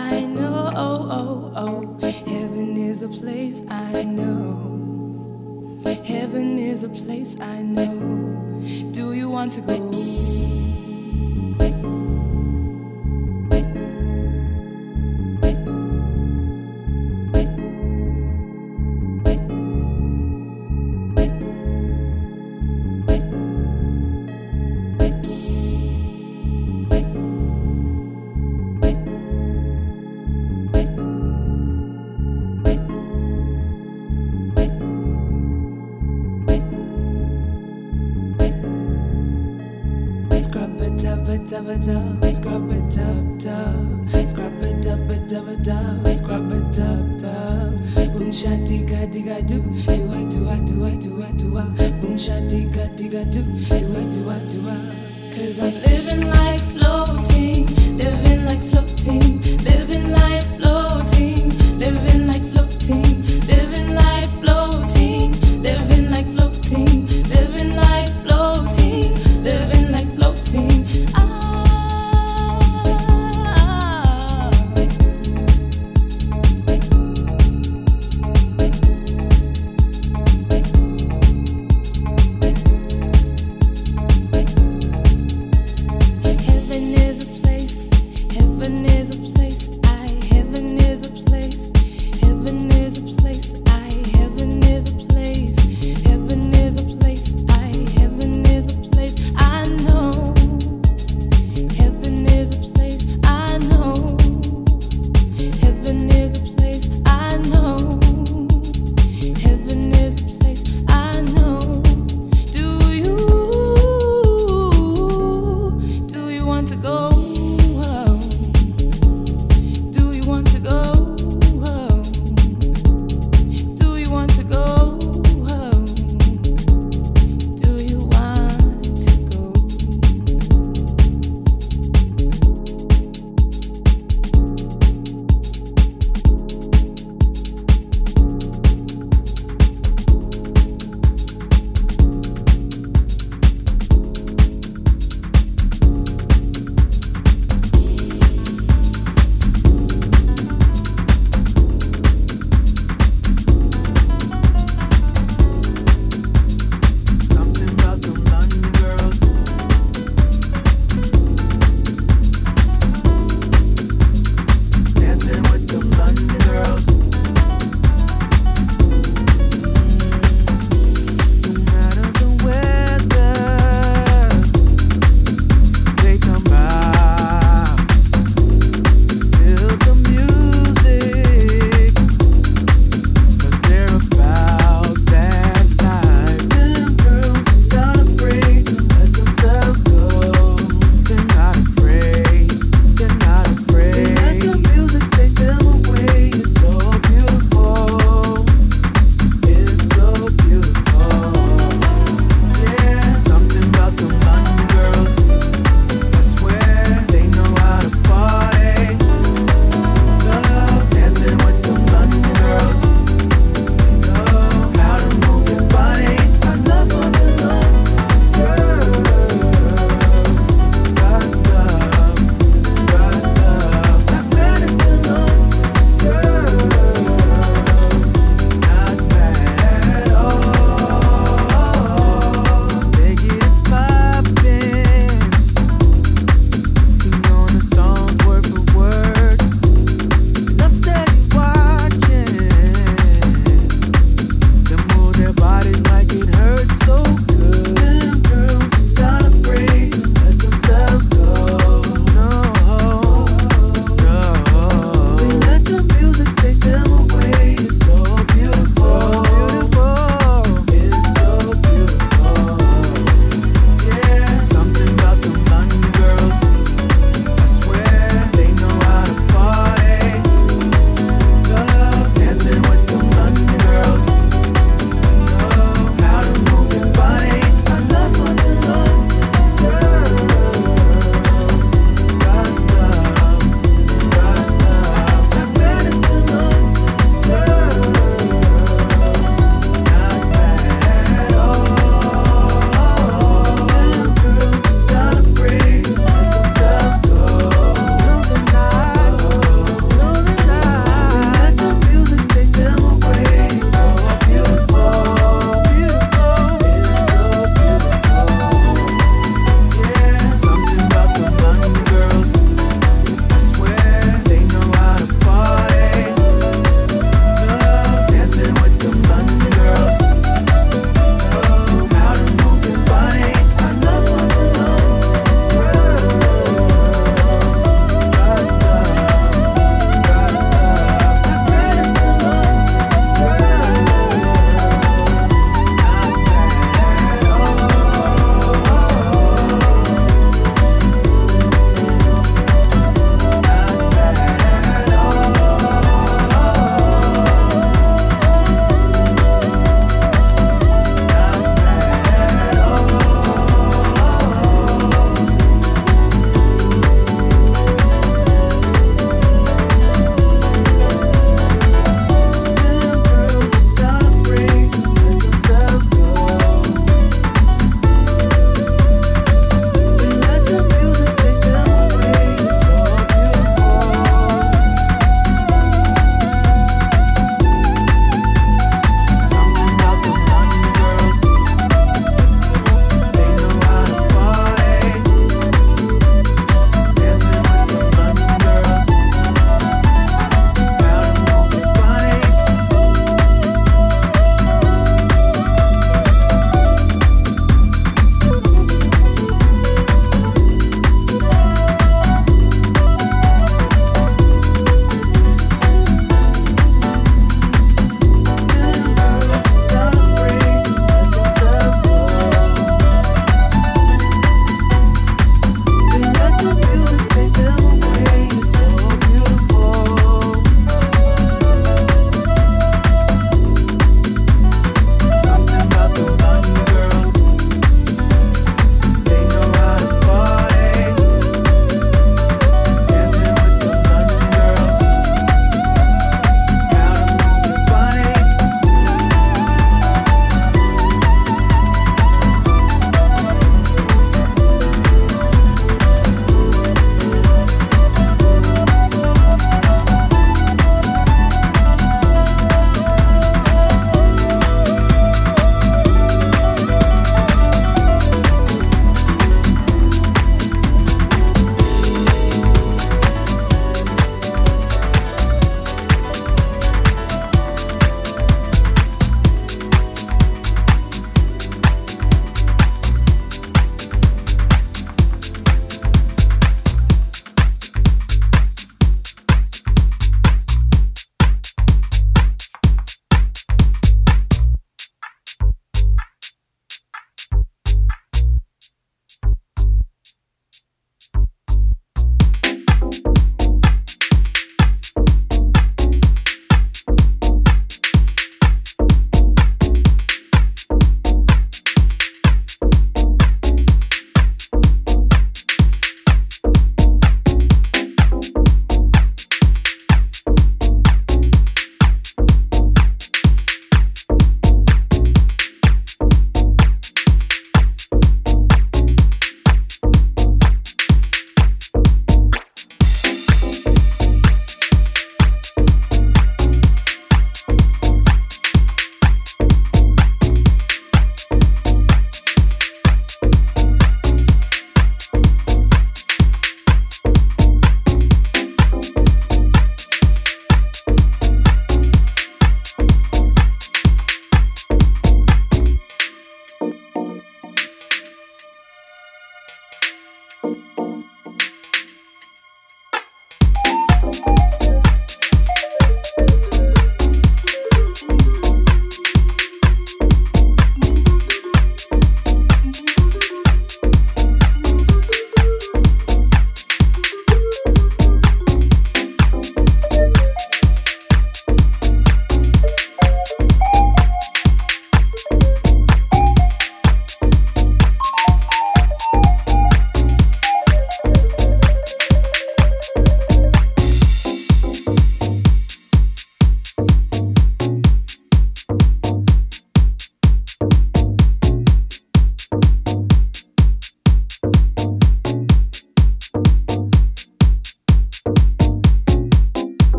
I know. Oh, oh, oh. Heaven is a place I know. Heaven is a place I know. Do you want to go?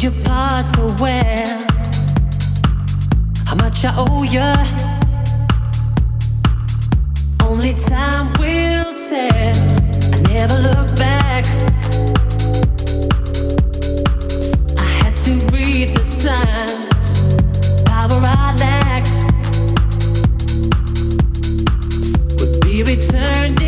played your part so well. How much I owe ya? Only time will tell. I never look back. I had to read the signs. Power I lacked would be returned.